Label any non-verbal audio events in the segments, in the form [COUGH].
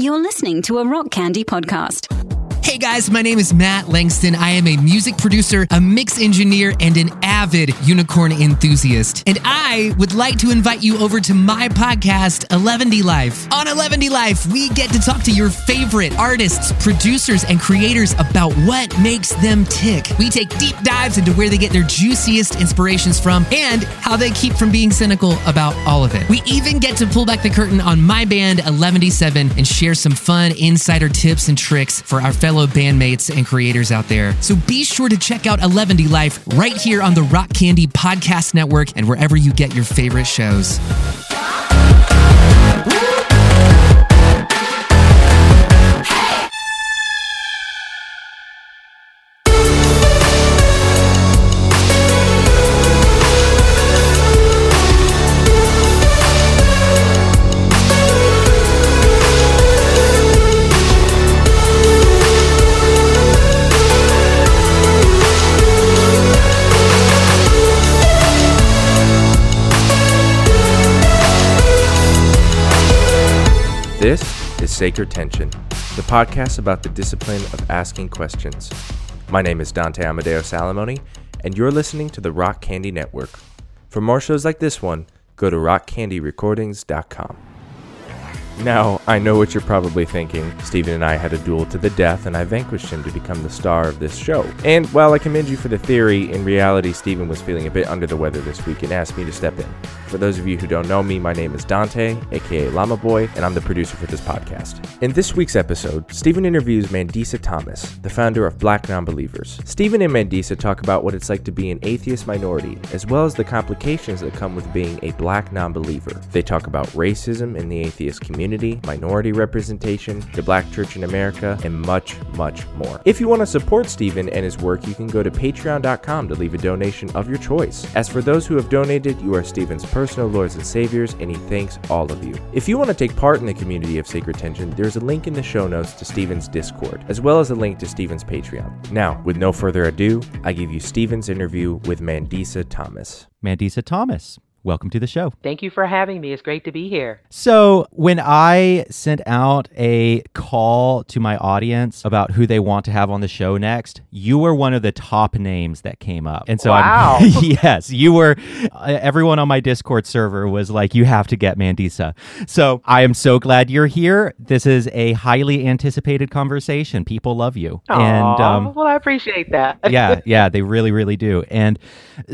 You're listening to a Rock Candy podcast. Hey guys, my name is Matt Langston. I am a music producer, a mix engineer, and an avid unicorn enthusiast. And I would like to invite you over to my podcast, 11D Life. On 11D Life, we get to talk to your favorite artists, producers, and creators about what makes them tick. We take deep dives into where they get their juiciest inspirations from and how they keep from being cynical about all of it. We even get to pull back the curtain on my band, 11D7, and share some fun insider tips and tricks for our fellow bandmates and creators out there. So be sure to check out 11D Life right here on the Rock Candy Podcast Network and wherever you get your favorite shows. This is Sacred Tension, the podcast about the discipline of asking questions. My name is Dante Amadeo Salamoni, and you're listening to the Rock Candy Network. For more shows like this one, go to rockcandyrecordings.com. Now, I know what you're probably thinking. Steven and I had a duel to the death, and I vanquished him to become the star of this show. And while I commend you for the theory, in reality, Steven was feeling a bit under the weather this week and asked me to step in. For those of you who don't know me, my name is Dante, aka Llama Boy, and I'm the producer for this podcast. In this week's episode, Steven interviews Mandisa Thomas, the founder of Black Nonbelievers. Steven and Mandisa talk about what it's like to be an atheist minority, as well as the complications that come with being a black nonbeliever. They talk about racism in the atheist community, minority representation, the black church in America, and much, much more. If you want to support Steven and his work, you can go to patreon.com to leave a donation of your choice. As for those who have donated, you are Steven's personal lords and saviors, and he thanks all of you. If you want to take part in the community of Sacred Tension, there's a link in the show notes to Steven's Discord, as well as a link to Steven's Patreon. Now, with no further ado, I give you Steven's interview with Mandisa Thomas. Mandisa Thomas. Welcome to the show. Thank you for having me. It's great to be here. So, when I sent out a call to my audience about who they want to have on the show next, you were one of the top names that came up. And so, Wow. I'm, [LAUGHS] yes, you were. Uh, everyone on my Discord server was like, "You have to get Mandisa." So, I am so glad you're here. This is a highly anticipated conversation. People love you, and um, well, I appreciate that. yeah, yeah, they really, really do. And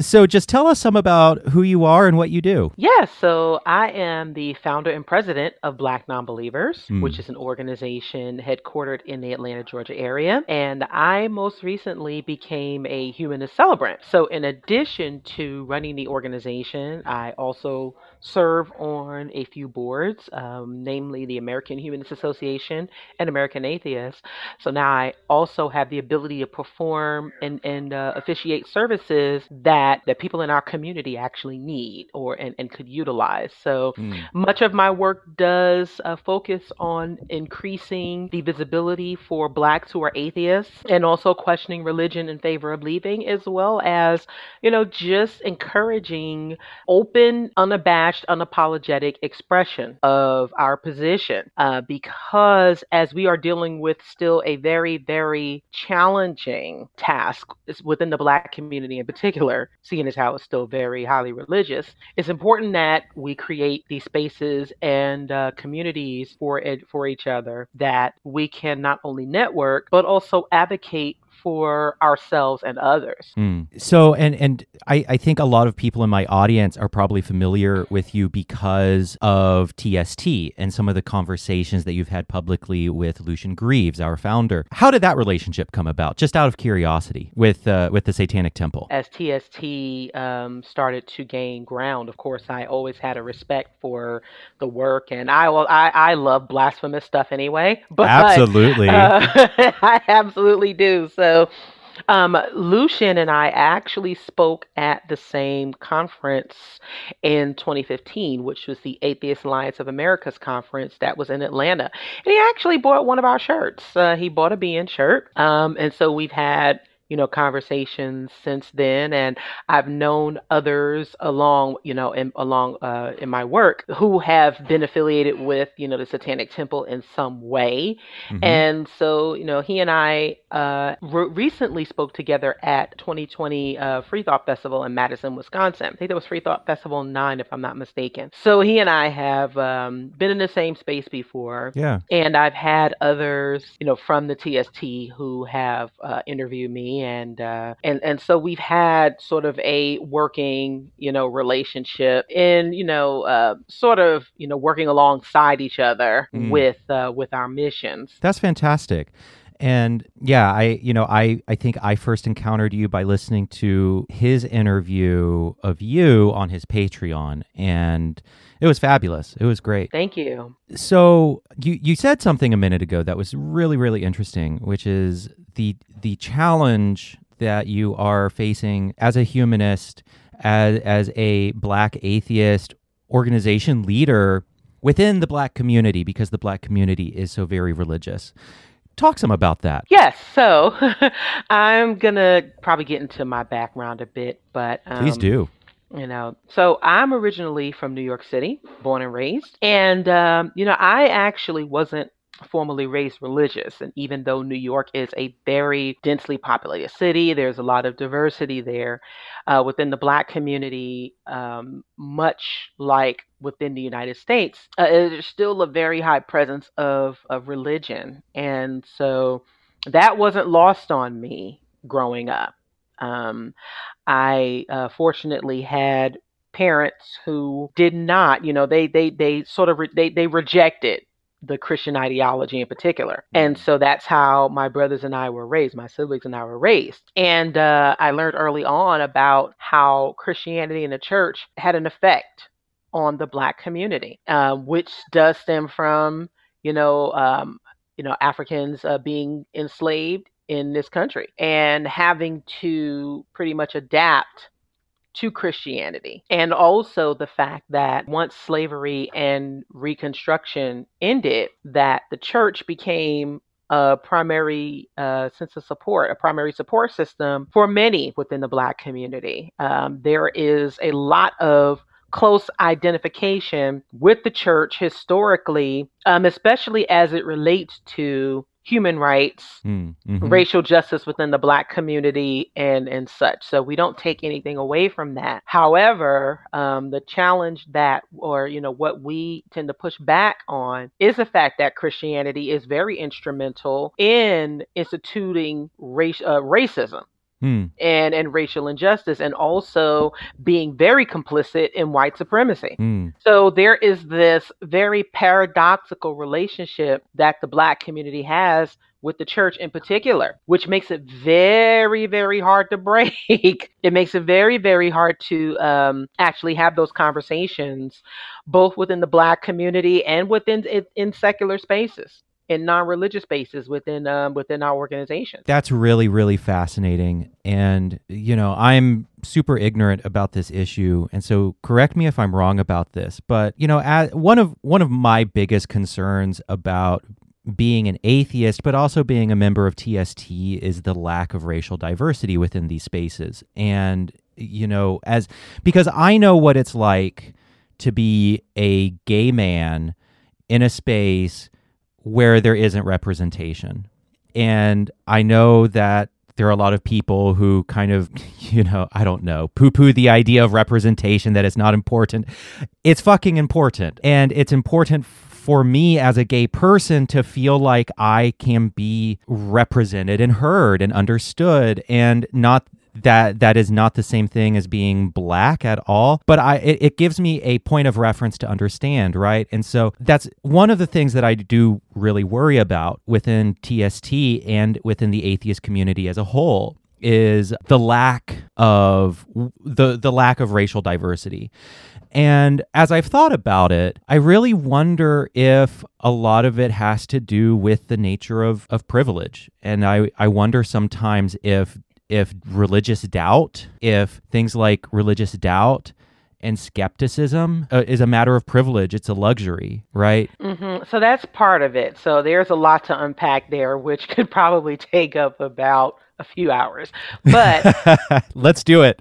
so, just tell us some about who you are and what you do. Yeah, so I am the founder and president of Black Nonbelievers, Mm. which is an organization headquartered in the Atlanta, Georgia area. And I most recently became a humanist celebrant. So, in addition to running the organization, I also serve on a few boards, um, namely the American Humanist Association and American Atheists. So now I also have the ability to perform and, and uh, officiate services that, that people in our community actually need or and, and could utilize. So Mm. much of my work does uh, focus on increasing the visibility for blacks who are atheists and also questioning religion in favor of believing, as well as, you know, just encouraging open, unabashed, unapologetic expression of our position. Uh, because as we are dealing with still a very, very challenging task within the black community in particular, seeing as how it's still very highly religious, it's important that we create these spaces and uh, communities for it for each other that we can not only network but also advocate for ourselves and others. Mm. So, and and I, I think a lot of people in my audience are probably familiar with you because of TST and some of the conversations that you've had publicly with Lucien Greaves, our founder. How did that relationship come about? Just out of curiosity, with uh, with the Satanic Temple. As TST um, started to gain ground, of course, I always had a respect for the work, and I well, I, I love blasphemous stuff anyway. [LAUGHS] But Absolutely. uh, [LAUGHS] I absolutely do. So Um, Lucien and I actually spoke at the same conference in 2015, which was the Atheist Alliance of America's conference that was in Atlanta. And he actually bought one of our shirts. Uh, he bought a BN shirt. Um, and so we've had you know, conversations since then, and I've known others along, you know, in, along uh, in my work who have been affiliated with, you know, the Satanic Temple in some way, mm-hmm. and so, you know, he and I uh, re- recently spoke together at 2020 uh, Free Thought Festival in Madison, Wisconsin. I think that was Free Thought Festival nine, if I'm not mistaken. So he and I have um, been in the same space before, yeah, and I've had others, you know, from the TST who have uh, interviewed me and uh, and and so we've had sort of a working you know relationship in you know uh, sort of you know working alongside each other mm. with uh, with our missions. That's fantastic. And yeah, I you know I I think I first encountered you by listening to his interview of you on his Patreon and it was fabulous. It was great. Thank you. So you you said something a minute ago that was really really interesting, which is the the challenge that you are facing as a humanist, as as a black atheist organization leader within the black community because the black community is so very religious. Talk some about that. Yes. So [LAUGHS] I'm going to probably get into my background a bit, but. Um, Please do. You know, so I'm originally from New York City, born and raised. And, um, you know, I actually wasn't formally raised religious. And even though New York is a very densely populated city, there's a lot of diversity there uh, within the Black community, um, much like within the United States. Uh, there's still a very high presence of, of religion. And so that wasn't lost on me growing up. Um, I uh, fortunately had parents who did not, you know, they they they sort of re- they they rejected the Christian ideology in particular. And mm. so that's how my brothers and I were raised, my siblings and I were raised. And uh, I learned early on about how Christianity and the church had an effect on the black community, uh, which does stem from, you know, um, you know, Africans uh, being enslaved in this country and having to pretty much adapt to Christianity. And also the fact that once slavery and Reconstruction ended, that the church became a primary uh, sense of support, a primary support system for many within the Black community. Um, there is a lot of close identification with the church historically, um, especially as it relates to human rights, mm, hmm racial justice within the black community, and and such. So we don't take anything away from that. However, um, the challenge that, or you know, what we tend to push back on is the fact that Christianity is very instrumental in instituting race uh, racism. Mm. and and racial injustice and also being very complicit in white supremacy. Mm. So there is this very paradoxical relationship that the black community has with the church in particular, which makes it very, very hard to [LAUGHS] break. it makes it very, very hard to um, actually have those conversations, both within the Black community and within in, in secular spaces in non-religious spaces within um, within our organization. That's really really fascinating, and you know I'm super ignorant about this issue, and so correct me if I'm wrong about this. But you know, as one of one of my biggest concerns about being an atheist, but also being a member of TST, is the lack of racial diversity within these spaces, and you know, as because I know what it's like to be a gay man in a space where there isn't representation. And I know that there are a lot of people who kind of, [LAUGHS] you know, I don't know, poo poo the idea of representation that it's not important. It's fucking important. And it's important for me as a gay person to feel like I can be represented and heard and understood and not that that is not the same thing as being black at all but i it, it, gives me a point of reference to understand right and so that's one of the things that i do really worry about within tst and within the atheist community as a whole is the lack of the the lack of racial diversity and as I've thought about it, I really wonder if a lot of it has to do with the nature of, of privilege. And I, I wonder sometimes if if religious doubt, if things like religious doubt and skepticism uh, is a matter of privilege. It's a luxury, right? hmm So that's part of it. So there's a lot to unpack there, which [LAUGHS] could probably take up about a few hours. But [LAUGHS] Let's do it.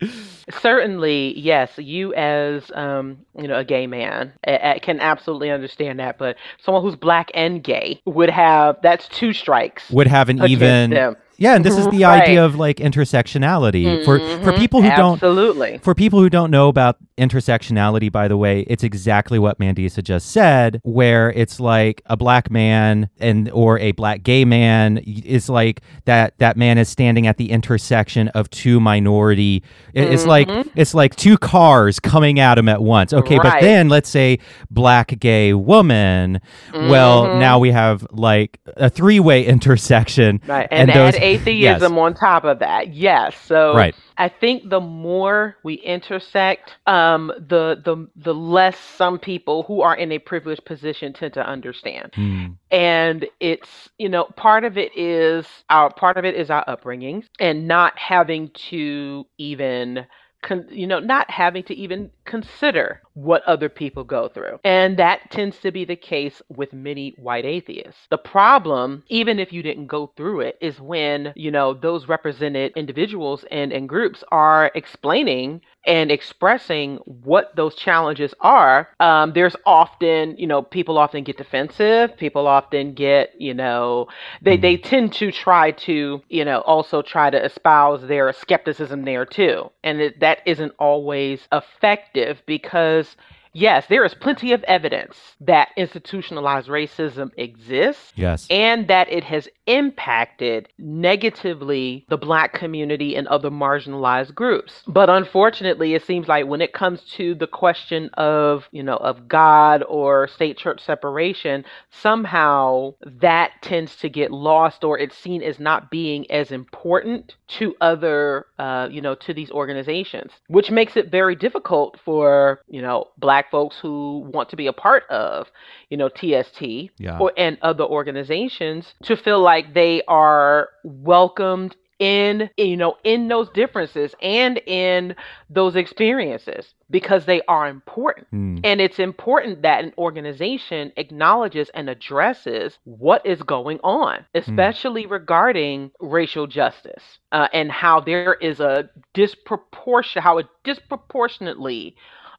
certainly, yes, you as um, you know a gay man a- a- can absolutely understand that. But someone who's black and gay would have that's two strikes Would have an even them. Yeah, and this is the Right. idea of like intersectionality for for Mhm. people who don't absolutely. For people who don't know about intersectionality, by the way, it's exactly what Mandisa just said, where it's like a black man and or a black gay man is like that that man is standing at the intersection of two minority. it- It's like it's like two cars coming at him at once. Okay, but Mm-hmm. Then let's say black gay woman. Well, Mhm. now we have like a three way [LAUGHS] intersection, Right. And, those atheism on top of that. Yes. So Right. I think the more we intersect, um, the the the less some people who are in a privileged position tend to understand. Hmm. And it's, you know, part of it is our part of it is our upbringing and not having to even con- you know, not having to even consider what other people go through. And that tends to be the case with many white atheists. The problem, even if you didn't go through it, is when, you know, those represented individuals and, and groups are explaining and expressing what those challenges are, um, there's often, you know, people often get defensive. People often get, you know, they, they tend to try to, you know, also try to espouse their skepticism there too. And it, that isn't always effective because this yes, there is plenty of evidence that institutionalized racism exists Yes. and that it has impacted negatively the black community and other marginalized groups. But unfortunately, it seems like when it comes to the question of, you know, of God or state church separation, somehow that tends to get lost or it's seen as not being as important to other, uh, you know, to these organizations, which makes it very difficult for, you know, black folks who want to be a part of, you know, TST Yeah. or and other organizations to feel like they are welcomed in you know in those differences and in those experiences because they are important Hmm. and it's important that an organization acknowledges and addresses what is going on, especially regarding racial justice uh, and how there is a disproportion, how it disproportionately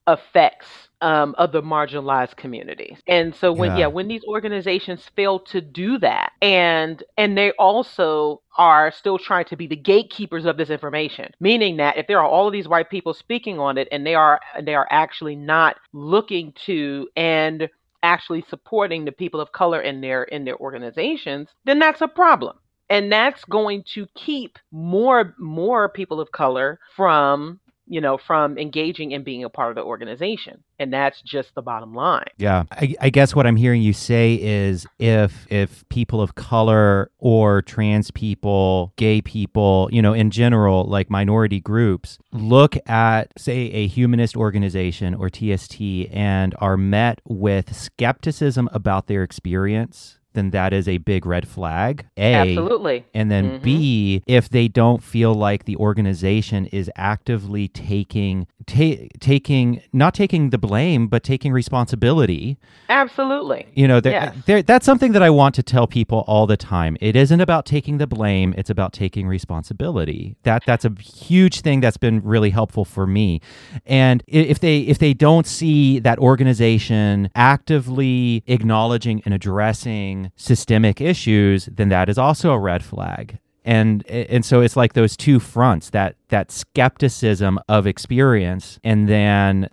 affects um, the marginalized communities. And so when Yeah. yeah, when these organizations fail to do that, and and they also are still trying to be the gatekeepers of this information, meaning that if there are all of these white people speaking on it, and they are they are actually not looking to and actually supporting the people of color in their in their organizations, then that's a problem. And that's going to keep more more people of color from you know from engaging and being a part of the organization. And that's just the bottom line. Yeah, I, I guess what I'm hearing you say is if if people of color or trans people, gay people, you know, in general, like minority groups, look at say a humanist organization or TST and are met with skepticism about their experience, then that is a big red flag. A absolutely and then Mhm. B, if they don't feel like the organization is actively taking ta- taking not taking the blame, but taking responsibility. absolutely You know, there, Yes. that's something that I want to tell people all the time. It isn't about taking the blame; it's about taking responsibility. That that's a huge thing that's been really helpful for me. And if they if they don't see that organization actively acknowledging and addressing systemic issues, then that is also a red flag. And and so it's like those two fronts that that skepticism of experience and then uh,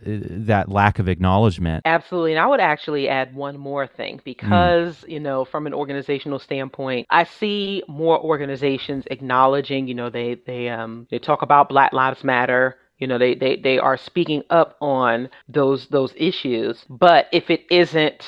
that lack of acknowledgement. Absolutely. And I would actually add one more thing because, you know, from an organizational standpoint, I see more organizations acknowledging, you know, they they um they talk about Black Lives Matter. You know, they, they, they are speaking up on those those issues. But if it isn't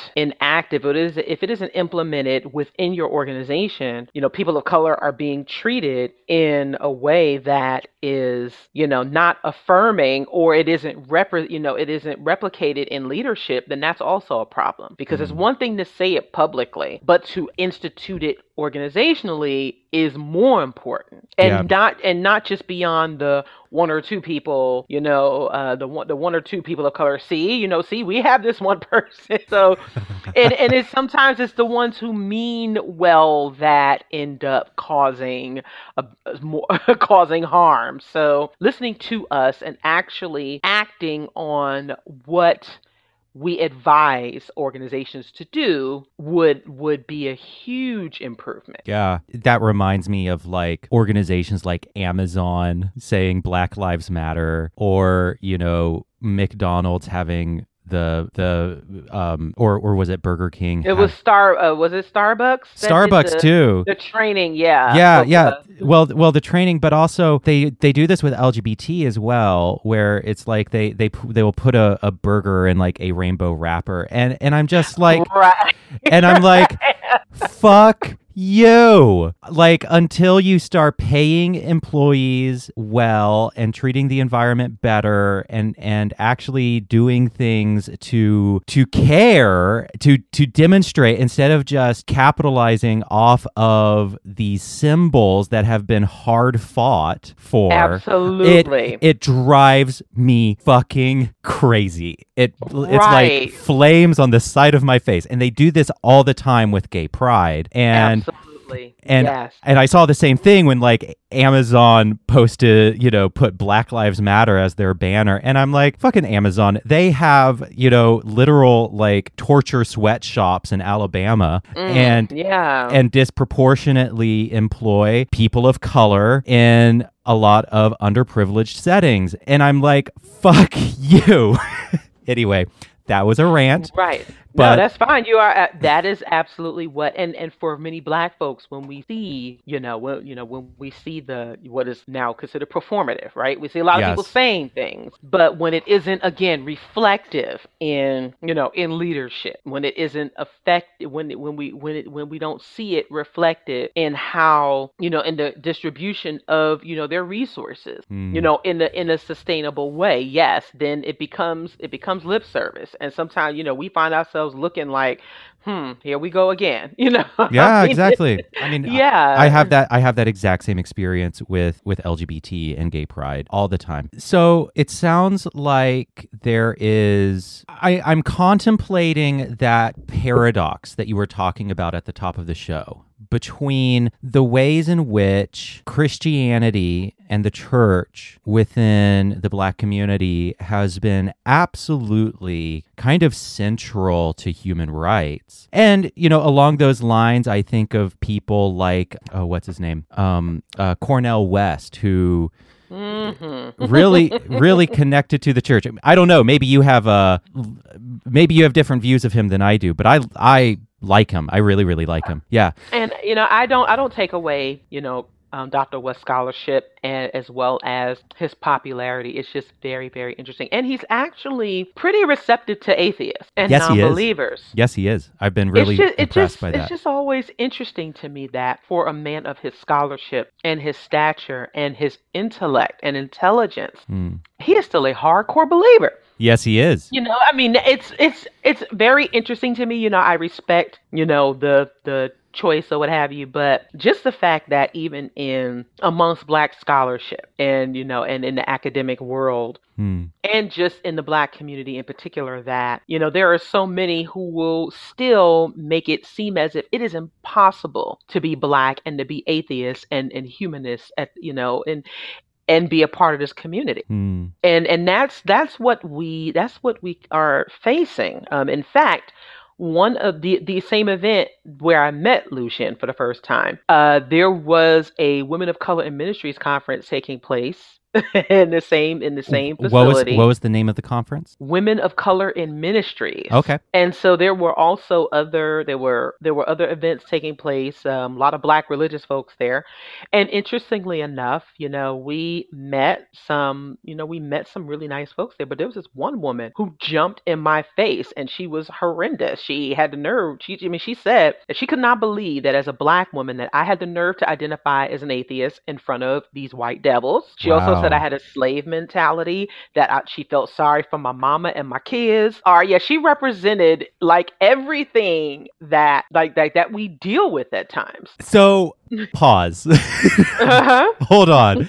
if it is if it isn't implemented within your organization, you know, people of color are being treated in a way that is, you know, not affirming or it isn't repre- you know, it isn't replicated in leadership, then that's also a problem. Because it's Mm. one thing to say it publicly, but to institute it organizationally is more important and Yeah. not and not just beyond the one or two people you know uh the one the one or two people of color see you know see we have this one [LAUGHS] person so and and it's sometimes it's the ones who mean well that end up causing a, a more [LAUGHS] causing harm so listening to us and actually acting on what we advise organizations to do would would be a huge improvement. Yeah, that reminds me of like organizations like Amazon saying Black Lives Matter, or you know McDonald's having the the um or or was it Burger King? It was Star uh, was it Starbucks? Starbucks the, too. The training, yeah. yeah, yeah. Well, well, the training, but also they they do this with LGBT as well, where it's like they they they will put a, a burger in like a rainbow wrapper, and and I'm just like, right. and I'm like, [LAUGHS] fuck you. Like until you start paying employees well and treating the environment better and and actually doing things to to care to to demonstrate instead of just capitalizing off of these symbols that have been hard fought for Absolutely. it, it drives me fucking crazy. It it's like flames on the side of my face, and they do this all the time with gay pride. And Absolutely. and yes. and I saw the same thing when like Amazon posted, you know, put Black Lives Matter as their banner, and I'm like, fucking Amazon. They have you know literal like torture sweatshops in Alabama, Mm, and yeah. and disproportionately employ people of color in a lot of underprivileged settings. And I'm like, fuck [LAUGHS] you. Anyway, that was a rant. Right. But- no, that's fine. You are. At, that is absolutely what. And and for many Black folks, when we see, you know, when you know, when we see the what is now considered performative, right? We see a lot of people saying things, but when it isn't again reflective in, you know, in leadership, when it isn't effective, when when we when it when we don't see it reflected in how, you know, in the distribution of, you know, their resources, Hmm. you know, in the in a sustainable way, yes, then it becomes it becomes lip service, and sometimes, you know, we find ourselves looking like, hmm, here we go again, [LAUGHS] you know? Yeah, I mean, [LAUGHS] exactly. I mean, I- Yeah. I have that I have that exact same experience with with LGBT and gay pride all the time. So it sounds like there is I, I'm contemplating that paradox that you were talking about at the top of the show between the ways in which Christianity and the church within the black community has been absolutely kind of central to human rights. And, you know, along those lines, I think of people like, oh, what's his name? Um, uh, Cornel West, who Mhm. really [LAUGHS] really connected to the church i don't know maybe you have a maybe you have different views of him than i do but i i like him i really really like him yeah And you know, I don't I don't take away, you know, um, Dr. West scholarship and as well as his popularity. It's just very, very interesting. And he's actually pretty receptive to atheists and Yes, he is. non-believers. yes he is i've been really just, impressed just, by that. It's just always interesting to me that for a man of his scholarship and his stature and his intellect and intelligence, Hmm. he is still a hardcore believer. Yes he is You know, I mean, it's it's it's very interesting to me. You know, I respect you know the the choice or what have you, but just the fact that even in amongst Black scholarship and you know and in the academic world Hmm. and just in the black community in particular that you know there are so many who will still make it seem as if it is impossible to be black and to be atheist and and humanist at you know and and be a part of this community Hmm. and and that's that's what we that's what we are facing um in fact one of the the same event where I met Lucien for the first time, uh, there was a Women of Color in Ministries conference taking place [LAUGHS] in the same in the same facility. What was what was the name of the conference? Women of Color in Ministries. Okay. And so there were also other there were there were other events taking place. Um, a lot of Black religious folks there, and interestingly enough, you know, we met some you know we met some really nice folks there. But there was this one woman who jumped in my face, and she was horrendous. She had the nerve. She I mean she said that she could not believe that as a Black woman that I had the nerve to identify as an atheist in front of these white devils. She also said I had a slave mentality that I, she felt sorry for my mama and my kids. Or yeah, she represented like everything that like that that we deal with at times. So pause. Uh-huh. [LAUGHS] Hold on.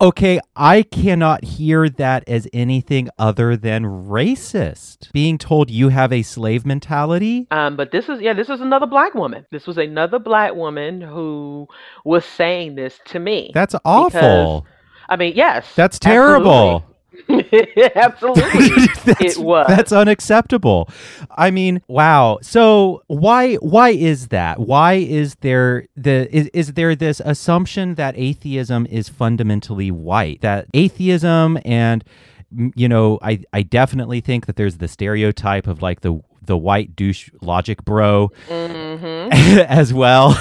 Okay, I cannot hear that as anything other than racist. Being told you have a slave mentality? Um, but this is yeah, this is another black woman. This was another black woman who was saying this to me. That's awful. I mean, yes, That's terrible. absolutely. [LAUGHS] Absolutely. [LAUGHS] it was. That's unacceptable. I mean, wow. So why why is that? Why is there the is, is there this assumption that atheism is fundamentally white? That atheism and you know, I I definitely think that there's the stereotype of like the the white douche logic bro Mhm. [LAUGHS] as well.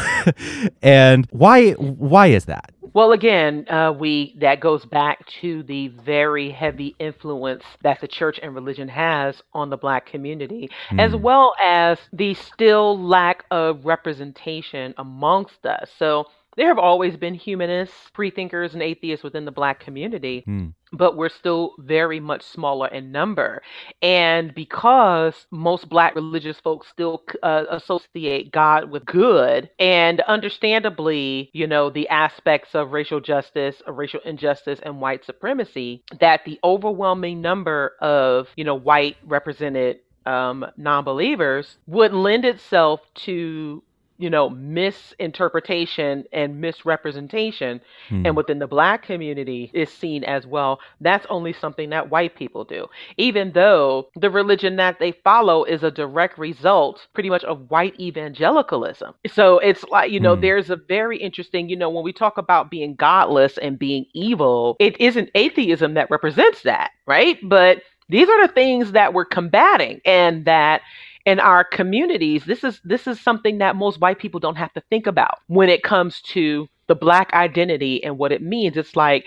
and why why is that? Well, again, uh, we that goes back to the very heavy influence that the church and religion has on the black community, as Hmm. well as the still lack of representation amongst us. So there have always been humanists, freethinkers, and atheists within the black community Hmm. But we're still very much smaller in number. And because most black religious folks still uh, associate God with good, and understandably, you know, the aspects of racial justice, racial injustice, and white supremacy, that the overwhelming number of, you know, white represented um, non believers would lend itself to you know misinterpretation and misrepresentation Hmm. and within the black community is seen as well that's only something that white people do even though the religion that they follow is a direct result pretty much of white evangelicalism so it's like you know Hmm. there's a very interesting you know when we talk about being godless and being evil it isn't atheism that represents that right but these are the things that we're combating and that in our communities this is this is something that most white people don't have to think about when it comes to the black identity and what it means. It's like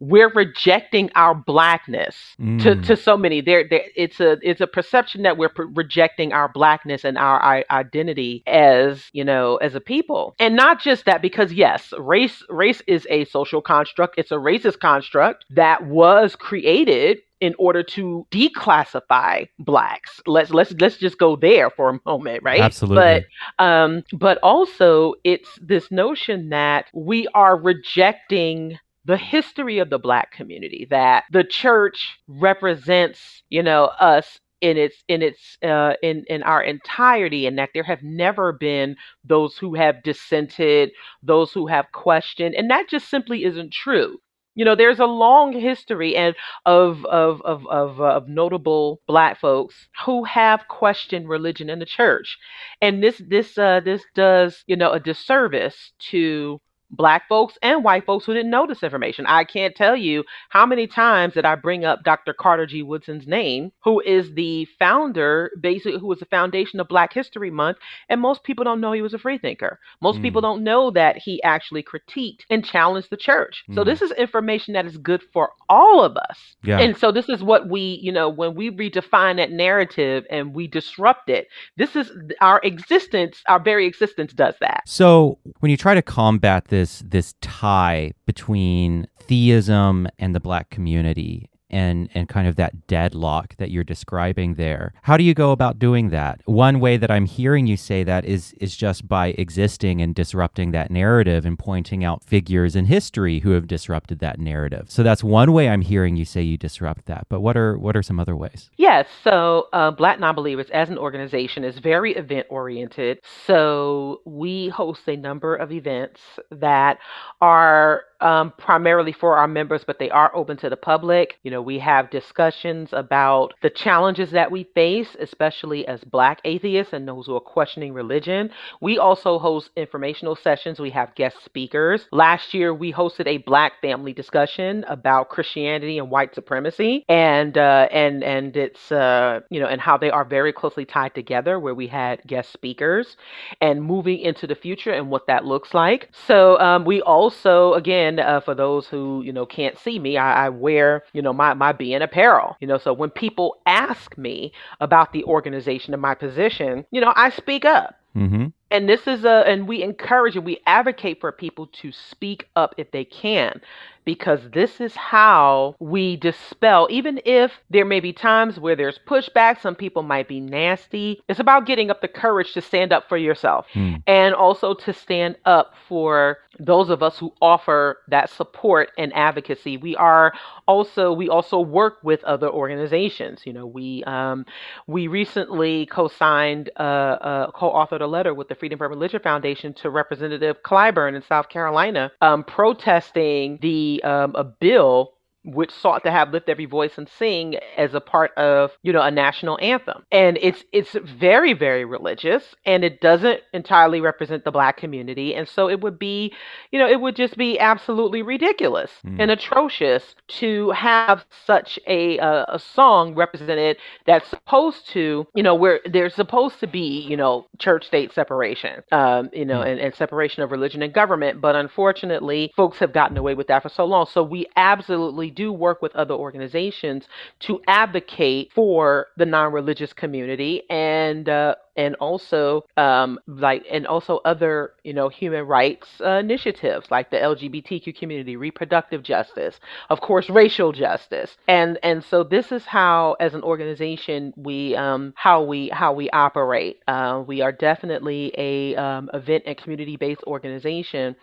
we're rejecting our blackness to, Mm. to so many. There there it's a it's a perception that we're pre- rejecting our blackness and our, i- identity as you know as a people. And not just that because yes race race is a social construct. It's a racist construct that was created in order to declassify blacks. Let's let's let's just go there for a moment right? Absolutely. but um, but also it's this notion that we are rejecting the history of the black community that the church represents you know us in its in its uh, in in our entirety and that there have never been those who have dissented those who have questioned and that just simply isn't true you know there's a long history and of of of of, uh, of notable black folks who have questioned religion in the church. And this this uh this does you know a disservice to black folks and white folks who didn't know this information i can't tell you how many times that i bring up dr carter g woodson's name who is the founder basically who was the foundation of black history month and most people don't know he was a freethinker most Mm. people don't know that he actually critiqued and challenged the church so Mm. this is information that is good for all of us yeah. and so this is what we, you know, when we redefine that narrative and we disrupt it, this is our existence, our very existence does that. So when you try to combat this this this tie between theism and the black community and and kind of that deadlock that you're describing there, how do you go about doing that? One way that I'm hearing you say that is is just by existing and disrupting that narrative and pointing out figures in history who have disrupted that narrative. So that's one way I'm hearing you say you disrupt that. But what are what are some other ways? Yes, so uh, Black Non-Believers as an organization is very event oriented. So we host a number of events that are um, primarily for our members, but they are open to the public. You know, know, we have discussions about the challenges that we face, especially as Black atheists and those who are questioning religion. We also host informational sessions. We have guest speakers. Last year, we hosted a Black family discussion about Christianity and white supremacy, and uh, and and it's uh, you know and how they are very closely tied together. Where we had guest speakers, and moving into the future and what that looks like. So um, we also, again, uh, for those who you know can't see me, I, I wear you know my my BN apparel. You know, so when people ask me about the organization and my position, you know, I speak up. Mm-hmm. And this is a, and we encourage and we advocate for people to speak up if they can, because this is how we dispel, even if there may be times where there's pushback, some people might be nasty. It's about getting up the courage to stand up for yourself Mm. and also to stand up for those of us who offer that support and advocacy. We are also, we also work with other organizations. You know, we, um, we recently co-signed, uh, uh, co-authored a letter with the Freedom from Religion Foundation to Representative Clyburn in South Carolina, um, protesting the um, a bill which sought to have lift every voice and sing as a part of you know a national anthem and it's it's very very religious and it doesn't entirely represent the black community and so it would be you know it would just be absolutely ridiculous Mm. and atrocious to have such a uh, a song represented that's supposed to you know where there's supposed to be you know church state separation um you know Mm. and, and separation of religion and government but unfortunately folks have gotten away with that for so long so we absolutely do work with other organizations to advocate for the non-religious community and uh and also um like and also other you know human rights uh, initiatives like the lgbtq community reproductive justice of course racial justice. And and so this is how as an organization we um how we how we operate. Uh, we are definitely a um, event and community based organization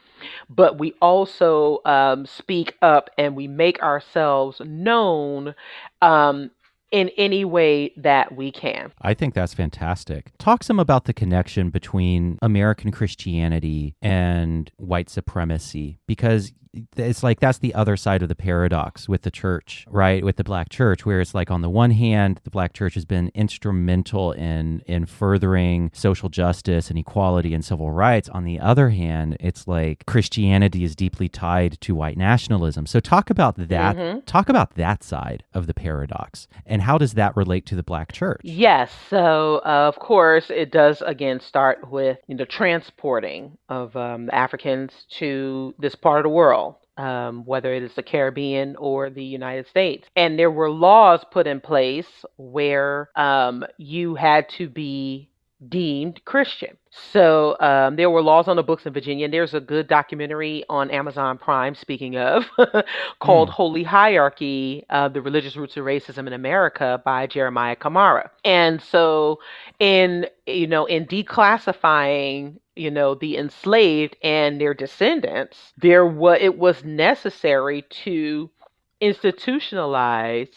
but we also um, speak up and we make ourselves known um, in any way that we can I think that's fantastic. Talk some about the connection between American Christianity and white supremacy because it's like that's the other side of the paradox with the church, right? With the black church where it's like on the one hand, the black church has been instrumental in in furthering social justice and equality and civil rights. On the other hand, it's like Christianity is deeply tied to white nationalism. So talk about that Mhm. talk about that side of the paradox and how does that relate to the black church? Yes. So, uh, of course, it does again start with you know transporting of um, Africans to this part of the world. Um, whether it is the Caribbean or the United States. And there were laws put in place where um, you had to be deemed Christian. So um, there were laws on the books in Virginia. And there's a good documentary on Amazon Prime, speaking of, [LAUGHS] called Holy Hierarchy uh, The Religious Roots of Racism in America by Jeremiah Camara. And so, in you know, in declassifying you know the enslaved and their descendants there was it was necessary to institutionalize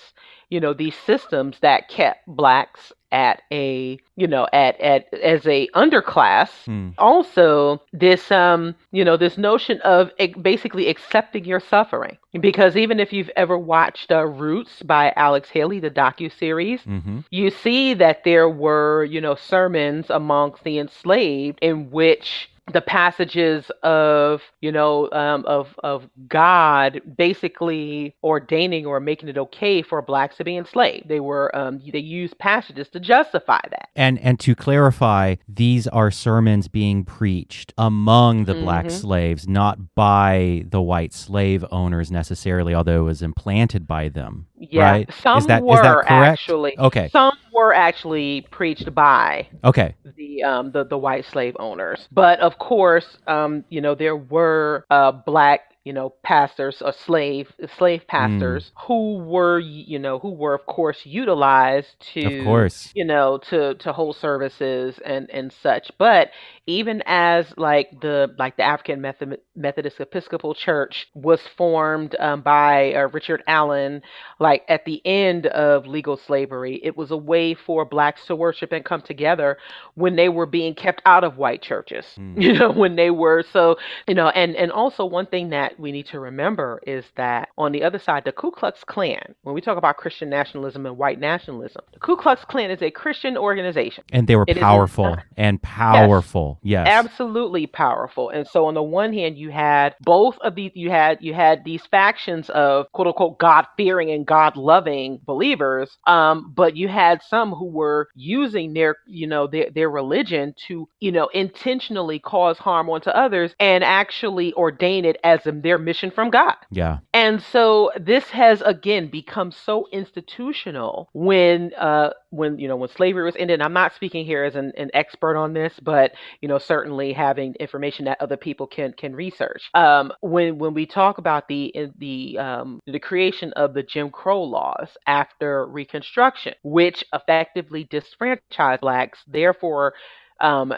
you know these systems that kept blacks at a you know at at as a underclass Hmm. also this um you know this notion of basically accepting your suffering because even if you've ever watched uh, roots by alex haley the docu-series Mhm. you see that there were, you know, sermons amongst the enslaved in which the passages of, you know, um, of of God basically ordaining or making it okay for blacks to be enslaved. They were um, they used passages to justify that. And and to clarify, these are sermons being preached among the black Mhm. slaves, not by the white slave owners necessarily, although it was implanted by them. Yeah, right? some is that, were is that correct? actually. Okay. Some were actually preached by Okay. the um the, the white slave owners. But of course, um, you know, there were uh black you know pastors or slave slave pastors who were you know who were of course utilized to Of course. you know to to hold services and and such but even as like the like the African Method, Methodist Episcopal Church was formed um, by uh, Richard Allen like at the end of legal slavery it was a way for blacks to worship and come together when they were being kept out of white churches Mm. [LAUGHS] you know when they were so you know and and also one thing that we need to remember is that on the other side, the Ku Klux Klan, when we talk about Christian nationalism and white nationalism, the Ku Klux Klan is a Christian organization. And they were It powerful and powerful. Yes. absolutely powerful and so on the one hand you had both of these you had you had these factions of quote unquote god fearing and god loving believers um but you had some who were using their you know their, their religion to you know intentionally cause harm onto others and actually ordain it as a, their mission from god Yeah. and so this has again become so institutional when uh when you know when slavery was ended. and I'm not speaking here as an, an expert on this, but you know certainly having information that other people can can research. Um, when when we talk about the in the um, the creation of the Jim Crow laws after Reconstruction, which effectively disfranchised blacks, therefore um,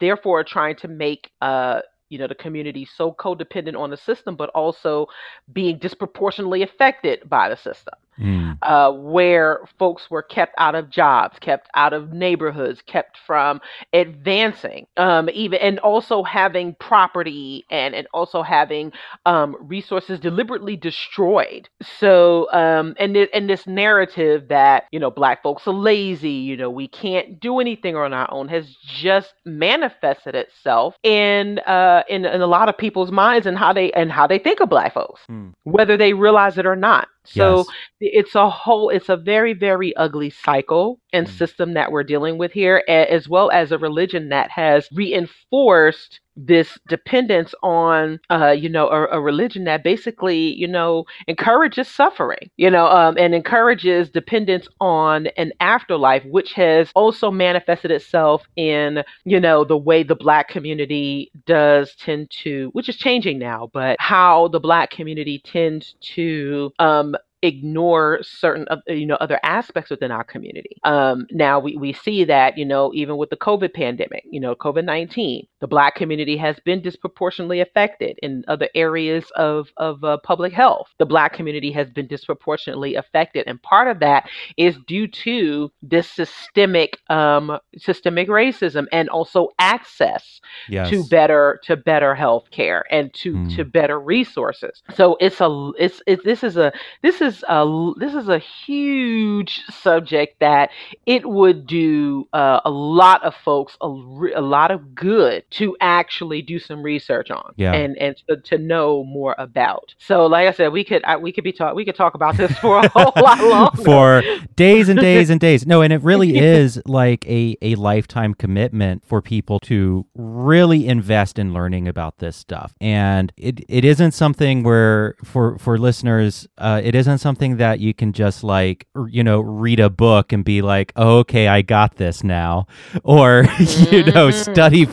therefore trying to make uh, you know the community so codependent on the system, but also being disproportionately affected by the system Mm. uh, where folks were kept out of jobs, kept out of neighborhoods, kept from advancing, um, even and also having property and and also having um, resources deliberately destroyed. So um, and thi- and this narrative that you know black folks are lazy, you know we can't do anything on our own, has just manifested itself in uh, in in a lot of people's minds and how they and how they think of black folks, Hmm. whether they realize it or not. So Yes. it's a whole it's a very very ugly cycle and Mm. system that we're dealing with here as well as a religion that has reinforced this dependence on uh you know a, a religion that basically you know encourages suffering you know um, and encourages dependence on an afterlife which has also manifested itself in you know the way the black community does tend to which is changing now but how the black community tends to um ignore certain of you know other aspects within our community um now we, we see that you know even with the covid pandemic you know covid-19 the black community has been disproportionately affected in other areas of of uh, public health the black community has been disproportionately affected and part of that is due to this systemic um systemic racism and also access Yes. to better to better health care and to Mm. to better resources so it's a it's it, this is a this is a this is a huge subject that it would do uh, a lot of folks a, re- a lot of good to actually do some research on Yeah. and and to, to know more about so like i said we could I, we could be talk we could talk about this for a [LAUGHS] whole lot longer for days and days and days. No, and it really [LAUGHS] is like a, a lifetime commitment for people to really invest in learning about this stuff. And it, it isn't something where for for listeners, uh, it isn't something that you can just like r- you know read a book and be like, oh, okay, I got this now, [LAUGHS] or you know Mhm. study,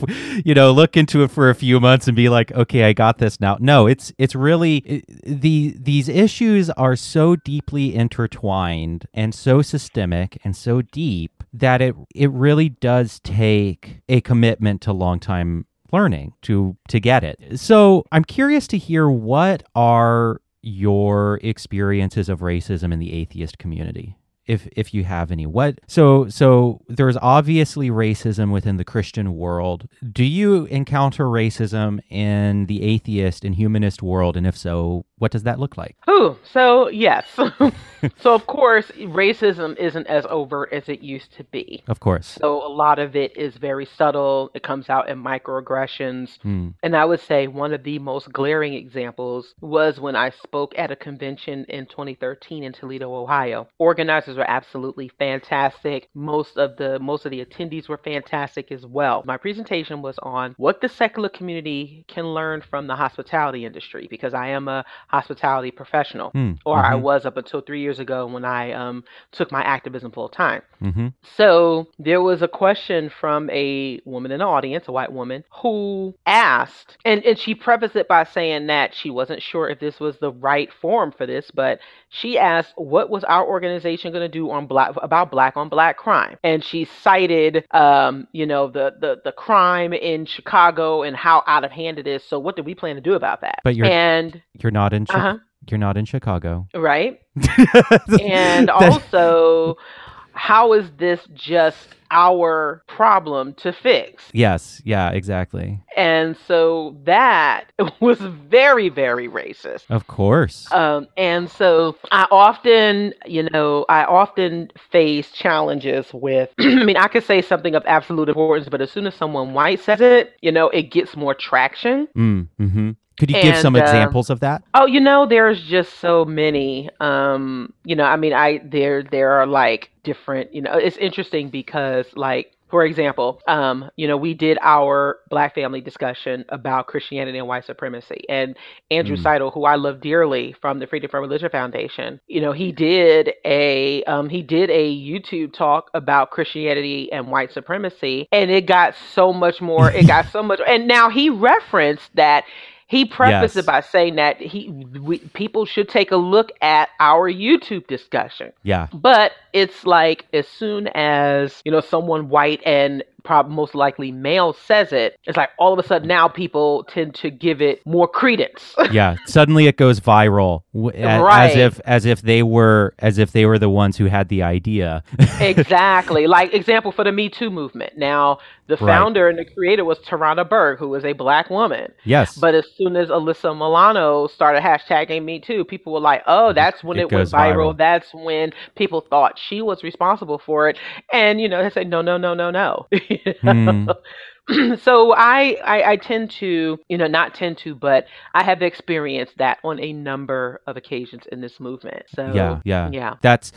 you know, look into it for a few months and be like, okay, I got this now. No, it's it's really i- the these issues are so deeply intertwined and so systemic and so deep that it it really does take a commitment to long time learning to to get it. So I'm curious to hear what are your experiences of racism in the atheist community if if you have any. What so so there's obviously racism within the christian world. Do you encounter racism in the atheist and humanist world? And if so what does that look like Ooh, so yes. [LAUGHS] so of course, racism isn't as overt as it used to be. of course So a lot of it is very subtle. It comes out in microaggressions. Hmm. And I would say one of the most glaring examples was when I spoke at a convention in 2013 in Toledo, Ohio. Organizers were absolutely fantastic. Most of the most of the attendees were fantastic as well. My presentation was on what the secular community can learn from the hospitality industry because I am a hospitality professional Hmm. or I Mhm. was up until 3 years ago when I um took my activism full time. Mhm. So there was a question from a woman in the audience, a white woman, who asked, and, and she prefaced it by saying that she wasn't sure if this was the right forum for this, but she asked, "What was our organization going to do on black about black on black crime?" And she cited, um, you know, the the the crime in Chicago and how out of hand it is. So what do we plan to do about that? But you're- and you're not in Chi- uh-huh, you're not in chicago right. [LAUGHS] and also how is this just our problem to fix. Yes, yeah, exactly. And so that [LAUGHS] was very, very racist. Of course. Um, and so I often, you know, I often face challenges with, [CLEARS THROAT] I mean, I could say something of absolute importance, but as soon as someone white says it, you know, it gets more traction. Mm, hmm Could you give some uh, examples of that? Oh, you know, there's just so many. Um, you know, I mean, I there there are like different. You know, it's interesting because like. For example, um, you know, we did our Black family discussion about Christianity and white supremacy, and Andrew Mm. Seidel, who I love dearly from the Freedom from Religion Foundation, you know, he did a um, he did a YouTube talk about Christianity and white supremacy, and it got so much more. It got so much, and now he referenced that he prefaced Yes. it by saying that he we, people should take a look at our YouTube discussion. Yeah. But it's like as soon as you know someone white and prob most likely male says it, it's like all of a sudden now people tend to give it more credence. [LAUGHS] yeah suddenly it goes viral as Right. if as if they were as if they were the ones who had the idea [LAUGHS] exactly. Like example for the Me Too movement. Now the Right. founder and the creator was Tarana Burke, who was a black woman. yes But as soon as Alyssa Milano started hashtagging Me Too, people were like, "Oh, that's when It it, went viral. viral. That's when people thought she was responsible for it." And you know, they said, "No, no, no, no, no." [LAUGHS] Hmm. [LAUGHS] so I, I I tend to, you know, not tend to, but I have experienced that on a number of occasions in this movement. So yeah yeah yeah. that's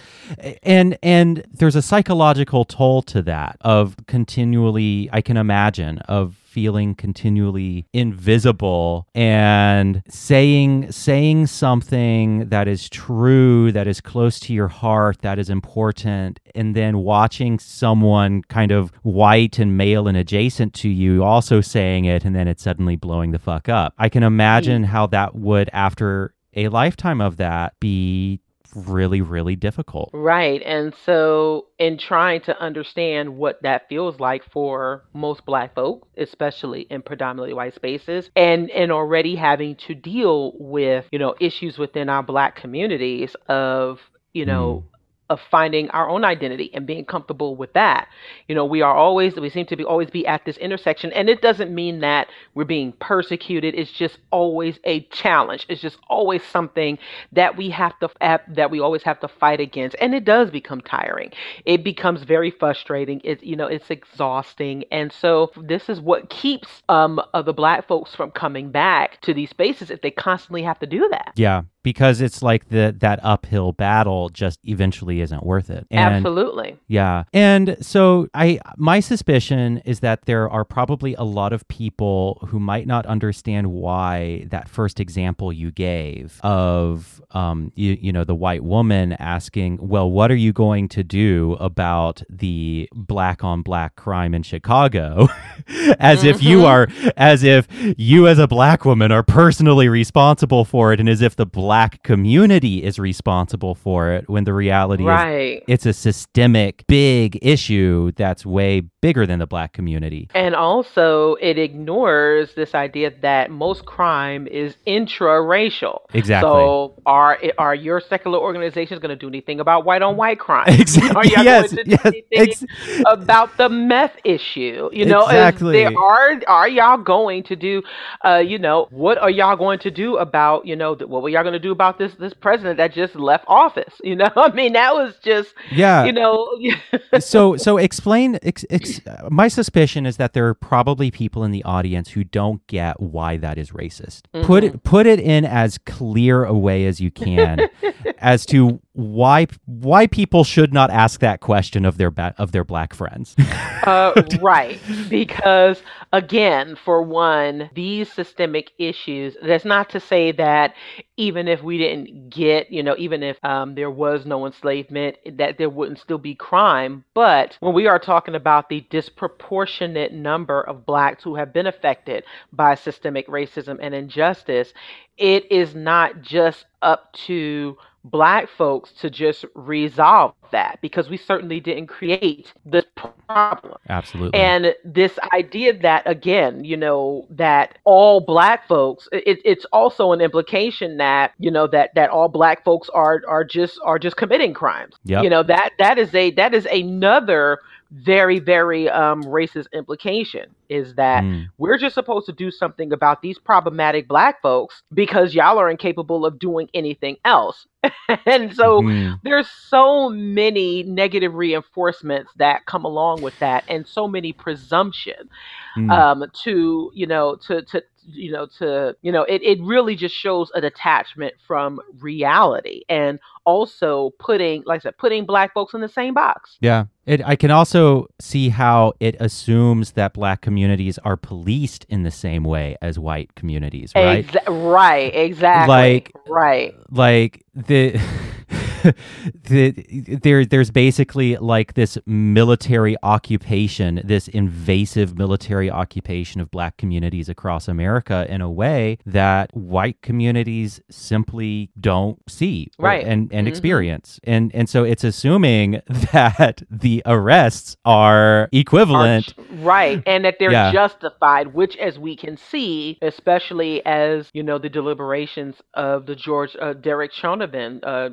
and and there's a psychological toll to that of continually i can imagine of feeling continually invisible and saying saying something that is true that is close to your heart that is important and then watching someone kind of white and male and adjacent to you also saying it and then it's suddenly blowing the fuck up. I can imagine hmm. how that would after a lifetime of that be really really difficult Right. And so, in trying to understand what that feels like for most black folk, especially in predominantly white spaces, and, and already having to deal with, you know, issues within our black communities of, you know, mm. Of finding our own identity and being comfortable with that. You know, we are always, we seem to be always be at this intersection. And it doesn't mean that we're being persecuted. It's just always a challenge. It's just always something that we have to that we always have to fight against and it does become tiring it becomes very frustrating it's you know it's exhausting and so this is what keeps um the black folks from coming back to these spaces if they constantly have to do that Yeah, because it's like the that uphill battle just eventually isn't worth it. And absolutely yeah. And so I my suspicion is that there are probably a lot of people who might not understand why that first example you gave of um you, you know the white woman asking, "Well, what are you going to do about the black on black crime in Chicago?" [LAUGHS] as if you Mhm. are as if you as a black woman are personally responsible for it and as if the black community is responsible for it when the reality is right it's a systemic big issue that's way bigger than the black community. and also it ignores this idea that most crime is intra-racial Exactly. So are are your secular organizations going to do anything about white on white crime? [LAUGHS] Exactly. Are y'all Yes. going to do yes. anything Ex- about the meth issue? You know, Exactly. there are are y'all going to do? Uh, you know, what are y'all going to do about? You know, what were y'all going to do about this this president that just left office? [LAUGHS] You know, I mean, that was just yeah. you know. [LAUGHS] so so explain ex, ex, my suspicion is that there are probably people in the audience who don't get why that is racist put Mm-hmm. it put it in as clear a way as you can [LAUGHS] as to why why people should not ask that question of their ba- of their black friends [LAUGHS] Uh, [LAUGHS] right. Because, again, for one, these systemic issues, that's not to say that even if we didn't get, you know, even if um, there was no enslavement, that there wouldn't still be crime. But when we are talking about the disproportionate number of blacks who have been affected by systemic racism and injustice, it is not just up to black folks to just resolve that because we certainly didn't create this problem. absolutely And this idea that, again, you know, that all black folks, it, it's also an implication that, you know, that that all black folks are are just are just committing crimes. Yep. You know, that that is a that is another very, very um, racist implication is that Mm. we're just supposed to do something about these problematic black folks because y'all are incapable of doing anything else. [LAUGHS] and so Mhm. there's so many negative reinforcements that come along with that and so many presumptions Mm. um to you know to to you know to you know it, it really just shows a detachment from reality and also putting like i said putting black folks in the same box Yeah. It, I can also see how it assumes that black communities are policed in the same way as white communities, right? Exa- right exactly Like- right like the [LAUGHS] the [LAUGHS] there there's basically like this military occupation this invasive military occupation of black communities across America in a way that white communities simply don't see or- Right. and and Mhm. experience and and so it's assuming [LAUGHS] that the arrests are equivalent Are- right and that they're Yeah. justified which as we can see especially as you know the deliberations of the george uh, derek chauvin uh,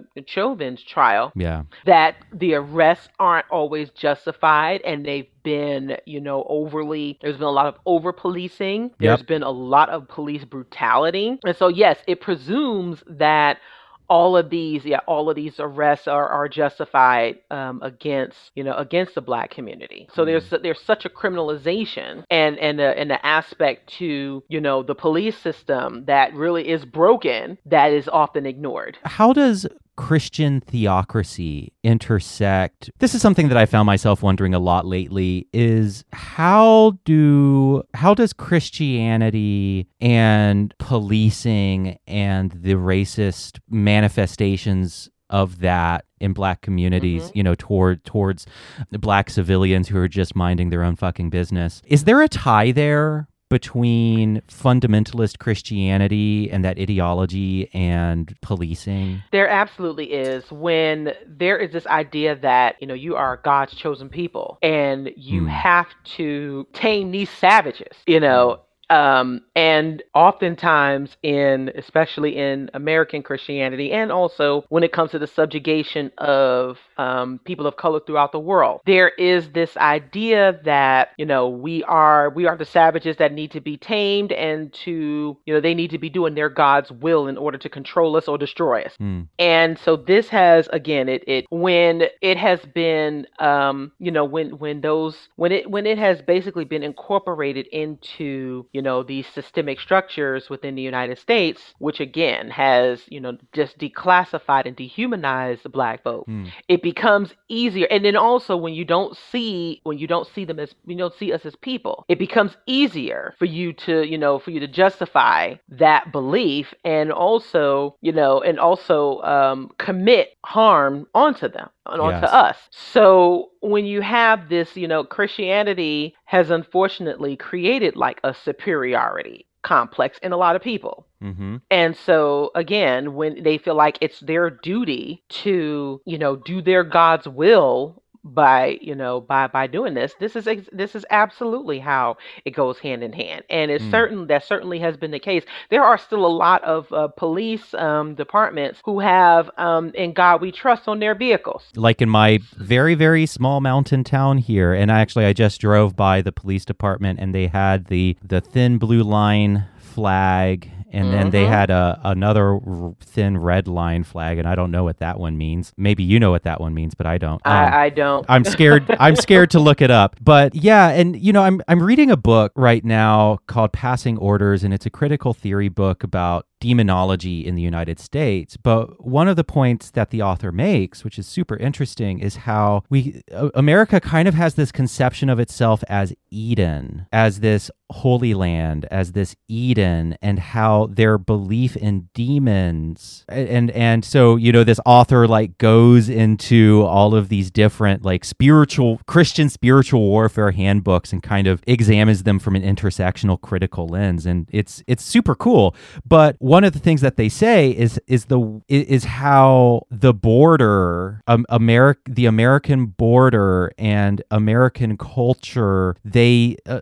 trial yeah that the arrests aren't always justified and they've been, you know, overly, there's been a lot of over policing. There's been a lot of police brutality. And so, yes, it presumes that all of these, yeah, all of these arrests are, are justified um, against, you know, against the black community. So there's there's such a criminalization and and a, and an aspect to you know the police system that really is broken that is often ignored. how does Christian theocracy intersect? This is something that I found myself wondering a lot lately is how do how does Christianity and policing and the racist manifestations of that in black communities, mm-hmm. you know, toward towards black civilians who are just minding their own fucking business. Is there a tie there between fundamentalist Christianity and that ideology and policing? There absolutely is. When there is this idea that, you know, you are God's chosen people and you Hmm. have to tame these savages, you know. Um, and oftentimes in especially in American Christianity and also when it comes to the subjugation of um, people of color throughout the world, there is this idea that, you know, we are we are the savages that need to be tamed and to, you know, they need to be doing their God's will in order to control us or destroy us. Hmm. And so this has again it it when it has been um you know when when those when it when it has basically been incorporated into you know these systemic structures within the United States which again has you know just declassified and dehumanized the black vote. Hmm. it becomes easier and then also when you don't see when you don't see them as you don't see us as people it becomes easier for you to you know for you to justify that belief and also you know and also um, commit harm onto them and onto Yes. us so when you have this you know christianity has unfortunately created like a superiority complex in a lot of people Mm-hmm. and so again, when they feel like it's their duty to, you know, do their God's will by, you know, by by doing this, this is ex- this is absolutely how it goes hand in hand. And it's Mm. certain that certainly has been the case. There are still a lot of uh, police um, departments who have um, "In God We Trust" on their vehicles. Like in my very very small mountain town here, and actually I just drove by the police department, and they had the the thin blue line flag. And then they Mhm. had a another r- thin red line flag, and I don't know what that one means. Maybe you know what that one means, but I don't. Um, I, I don't. I'm scared. [LAUGHS] I'm scared to look it up. But yeah, and you know, I'm I'm reading a book right now called Passing Orders, and it's a critical theory book about demonology in the United States. But one of the points that the author makes, which is super interesting, is how we uh, America kind of has this conception of itself as Eden, as this holy land, as this Eden, and how their belief in demons and and so you know this author like goes into all of these different like spiritual Christian spiritual warfare handbooks and kind of examines them from an intersectional critical lens and it's it's super cool but one of the things that they say is is the is how the border um, America the American border and American culture they uh,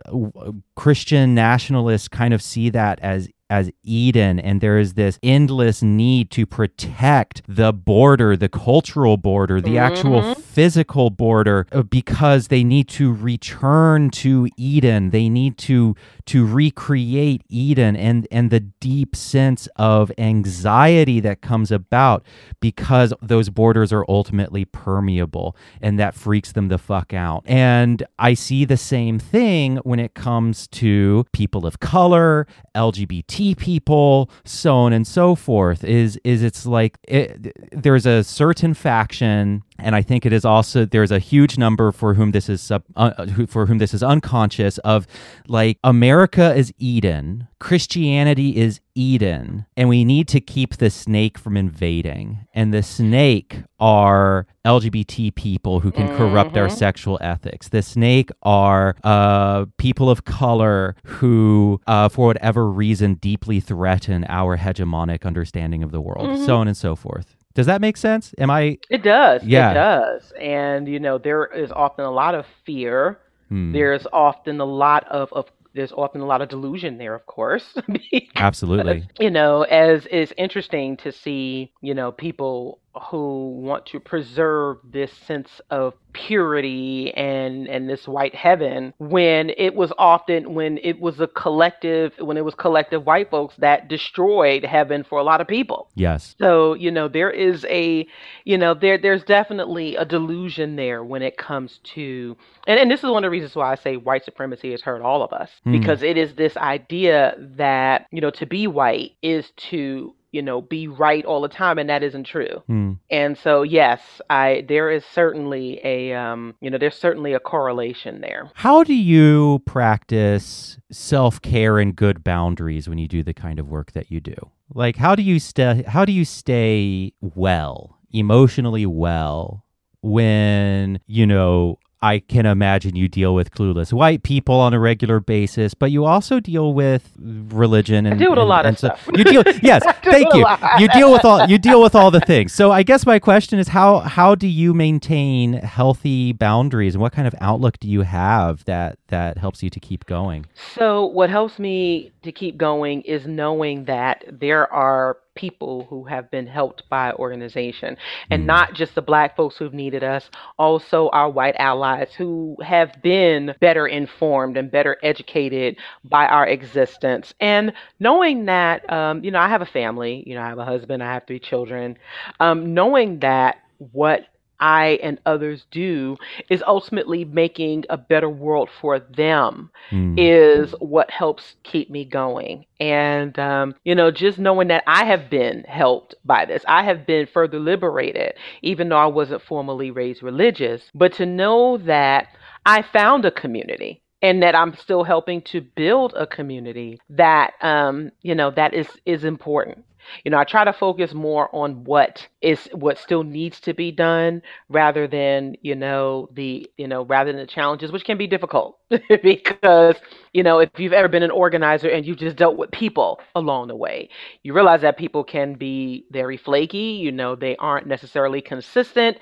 Christian nationalists kind of see that as as Eden, and there is this endless need to protect the border, the cultural border, the actual physical border, uh, because they need to return to Eden. They need to to recreate Eden, and and the deep sense of anxiety that comes about because those borders are ultimately permeable, and that freaks them the fuck out. And I see the same thing when it comes to people of color, LGBT people, so on and so forth. Is is it's like it, there's a certain faction and I think it is also there's a huge number for whom this is sub, uh, who, for whom this is unconscious of like America is Eden, Christianity is Eden, and we need to keep the snake from invading. And the snake are LGBT people who can corrupt our sexual ethics. The snake are uh, people of color who, uh, for whatever reason, deeply threaten our hegemonic understanding of the world, so on and so forth. Does that make sense? Am I? It does. Yeah. It does. And you know, there is often a lot of fear. Hmm. There's often a lot of, of there's often a lot of delusion there, of course. [LAUGHS] because, Absolutely. you know, as is interesting to see, you know, people who want to preserve this sense of purity and and this white heaven when it was often when it was a collective when it was collective white folks that destroyed heaven for a lot of people Yes. so, you know, there is a, you know, there there's definitely a delusion there when it comes to and, and this is one of the reasons why I say white supremacy has hurt all of us. Hmm. Because it is this idea that, you know, to be white is to, you know, be right all the time and that isn't true. Hmm. And so yes, I there is certainly a um, you know, there's certainly a correlation there. How do you practice self care and good boundaries when you do the kind of work that you do? Like, how do you stay? How do you stay well, emotionally well, when you know? I can imagine you deal with clueless white people on a regular basis, but you also deal with religion and deal with a lot of and stuff. You deal, [LAUGHS] yes, thank you. You deal with all you deal with all the things. So I guess my question is how how do you maintain healthy boundaries and what kind of outlook do you have that that helps you to keep going? So, what helps me to keep going is knowing that there are people who have been helped by organization and not just the black folks who've needed us, also our white allies who have been better informed and better educated by our existence. And knowing that, um, you know, I have a family, you know, I have a husband, I have three children, um, knowing that what I and others do is ultimately making a better world for them Hmm. is what helps keep me going. And, um, you know, just knowing that I have been helped by this, I have been further liberated, even though I wasn't formally raised religious. But to know that I found a community and that I'm still helping to build a community that, um, you know, that is, is important. You know, I try to focus more on what is what still needs to be done rather than, you know, the, you know, rather than the challenges, which can be difficult [LAUGHS] because, you know, if you've ever been an organizer and you've just dealt with people along the way, you realize that people can be very flaky, you know, they aren't necessarily consistent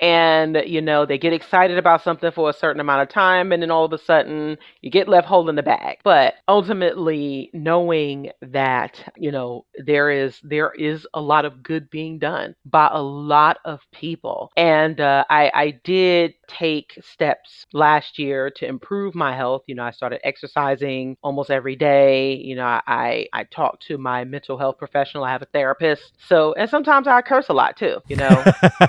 and, you know, they get excited about something for a certain amount of time and then all of a sudden you get left holding the bag. But ultimately knowing that, you know, there is there is a lot of good being done by a lot of people. And uh, I, I did take steps last year to improve my health. You know, I started exercising almost every day. You know, I I talk to my mental health professional. I have a therapist. So and sometimes I curse a lot too. You know,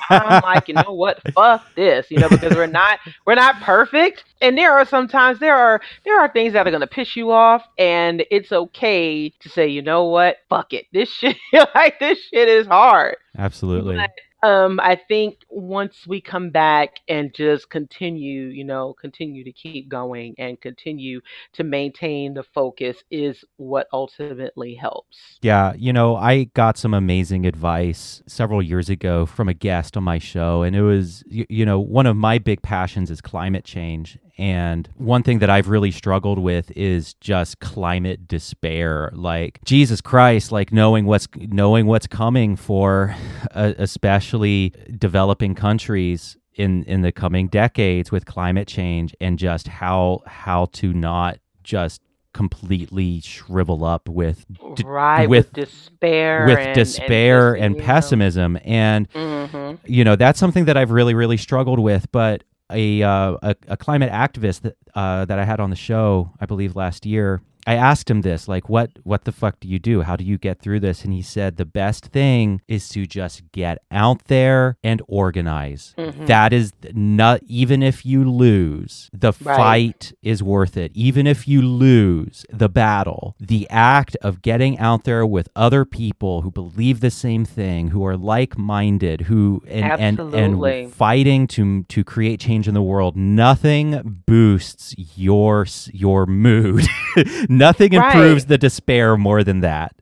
I'm like, you know what? Fuck this. You know, because we're not we're not perfect. And there are sometimes there are there are things that are gonna piss you off, and it's okay to say, you know what? Fuck it. This shit [LAUGHS] like this shit is hard. Absolutely. But, um, I think once we come back and just continue, you know, continue to keep going and continue to maintain the focus is what ultimately helps. Yeah, you know, I got some amazing advice several years ago from a guest on my show, and it was, you, you know, one of my big passions is climate change. And one thing that I've really struggled with is just climate despair. Like Jesus Christ, like knowing what's knowing what's coming for, uh, especially developing countries in in the coming decades with climate change, and just how how to not just completely shrivel up with d- right with with despair with and, despair and, and, you know, pessimism and mhm. you know that's something that I've really really struggled with but a uh, a, a climate activist that uh, that I had on the show I believe last year I asked him this like what what the fuck do you do? How do you get through this? And he said the best thing is to just get out there and organize. Mhm. That is not even if you lose the Right. fight is worth it. Even if you lose the battle the act of getting out there with other people who believe the same thing who are like-minded who and and, and fighting to to create change in the world nothing boosts your your mood [LAUGHS] nothing Right. improves the despair more than that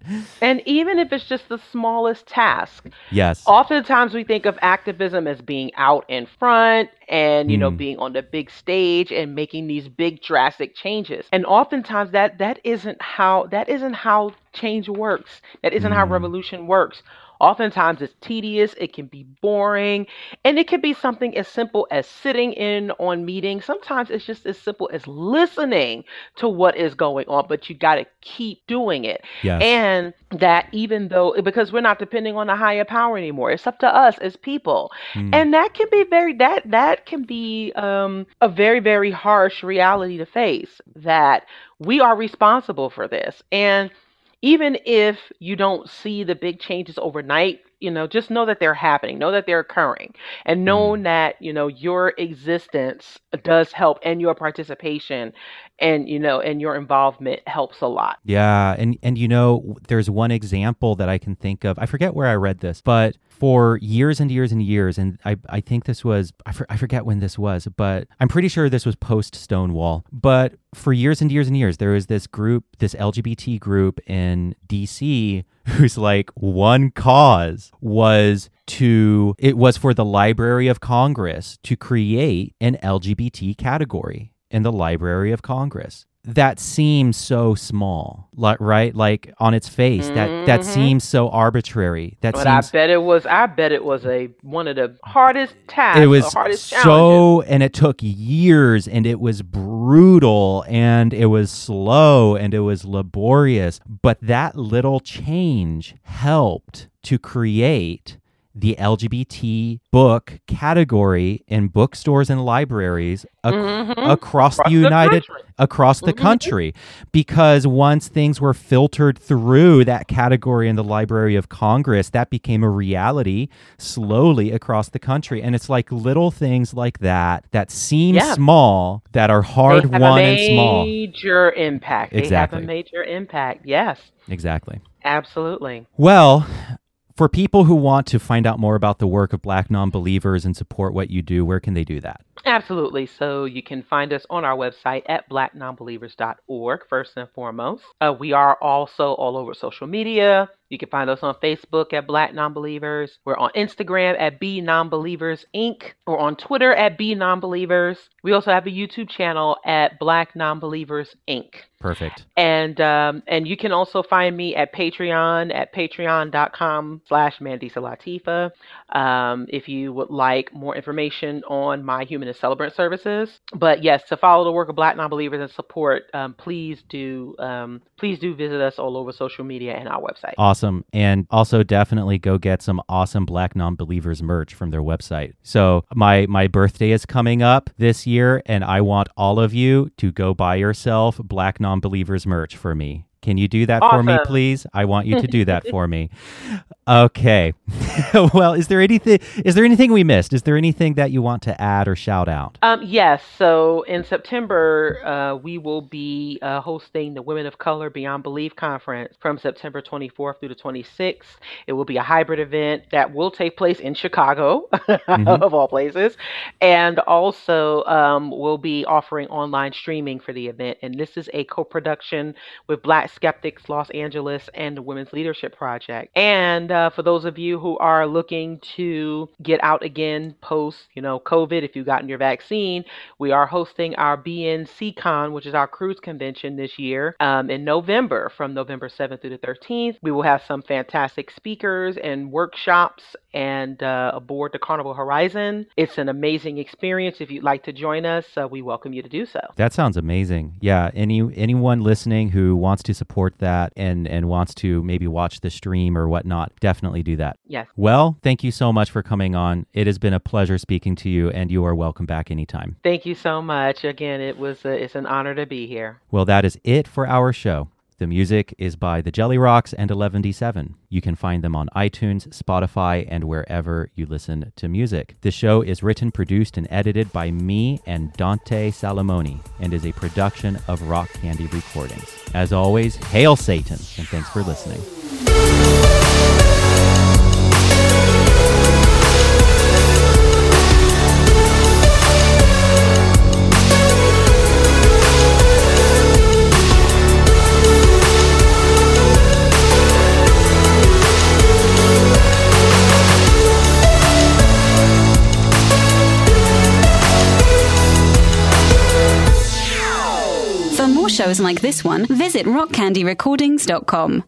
and even if it's just the smallest task yes oftentimes we think of activism as being out in front and you know Mm. being on the big stage and making these big drastic changes and oftentimes that that isn't how that isn't how change works that isn't how Mm. revolution works oftentimes it's tedious it can be boring and it can be something as simple as sitting in on meetings. Sometimes it's just as simple as listening to what is going on but you got to keep doing it. Yes. And that even though because we're not depending on a higher power anymore it's up to us as people. Mm. and that can be very that that can be um, a very very harsh reality to face that we are responsible for this. And even if you don't see the big changes overnight you know just know that they're happening know that they're occurring and know mm-hmm. that you know your existence does help and your participation and you know and your involvement helps a lot Yeah, and and you know, there's one example that I can think of. I forget where I read this, but for years and years and years, and I I think this was I, for, I forget when this was, but I'm pretty sure this was post Stonewall. But for years and years and years, there was this group, this LGBT group in D.C. whose like one cause was to it was for the Library of Congress to create an LGBT category in the Library of Congress. That seems so small, like right? Like on its face, that that Mhm. seems so arbitrary. That But seems I bet it was. I bet it was a one of the hardest tasks. it was hardest challenges. so and it took years and it was brutal and it was slow and it was laborious but that little change helped to create the LGBT book category in bookstores and libraries ac- Mhm. across the Across the United country. across the Mhm. country because once things were filtered through that category in the Library of Congress that became a reality slowly across the country and it's like little things like that that seem Yeah. small that are hard They have won a and small major impact. exactly. They have a major impact. Yes, exactly absolutely. well for people who want to find out more about the work of black non-believers and support what you do where can they do that Absolutely. So you can find us on our website at blacknonbelievers.org, first and foremost. Uh, we are also all over social media. You can find us on Facebook at Black Nonbelievers. We're on Instagram at B Nonbelievers Inc. We're on Twitter at B Nonbelievers. We also have a YouTube channel at Black Nonbelievers Inc. perfect And um, and you can also find me at Patreon at patreon.com slash Mandisa Latifa. Um, if you would like more information on my humanist celebrant services. But yes, to follow the work of Black non-believers and support, um, please do um, please do visit us all over social media and our website. Awesome. And also definitely go get some awesome Black Non-Believers merch from their website. So my my birthday is coming up this year and I want all of you to go buy yourself Black Non-Believers merch for me. Can you do that for me, please? I want you to do that [LAUGHS] for me. Okay. [LAUGHS] well, is there anything is there anything we missed? Is there anything that you want to add or shout out? Um, yes. So in September, uh, we will be uh, hosting the Women of Color Beyond Belief conference from September 24th through the 26th. It will be a hybrid event that will take place in Chicago, [LAUGHS] Mhm. of all places, and also um, we'll be offering online streaming for the event. And this is a co-production with Black Skeptics Los Angeles and the Women's Leadership Project. And uh, for those of you who are looking to get out again post, you know, COVID, if you've gotten your vaccine, we are hosting our BNCCon, which is our cruise convention this year um, in November from November 7th through the 13th. We will have some fantastic speakers and workshops and uh, aboard the Carnival Horizon. It's an amazing experience. If you'd like to join us, uh, we welcome you to do so. That sounds amazing. Yeah, any anyone listening who wants to support that and and wants to maybe watch the stream or whatnot, definitely do that. Yes. Well, thank you so much for coming on. It has been a pleasure speaking to you, and you are welcome back anytime. Thank you so much. Again, it was a, it's an honor to be here. Well, that is it for our show. The music is by the Jelly Rocks and 11D7. You can find them on iTunes, Spotify, and wherever you listen to music. The show is written, produced, and edited by me and Dante Salamoni and is a production of Rock Candy Recordings. As always, hail Satan, and thanks for listening. Shows like this one, visit rockcandyrecordings.com.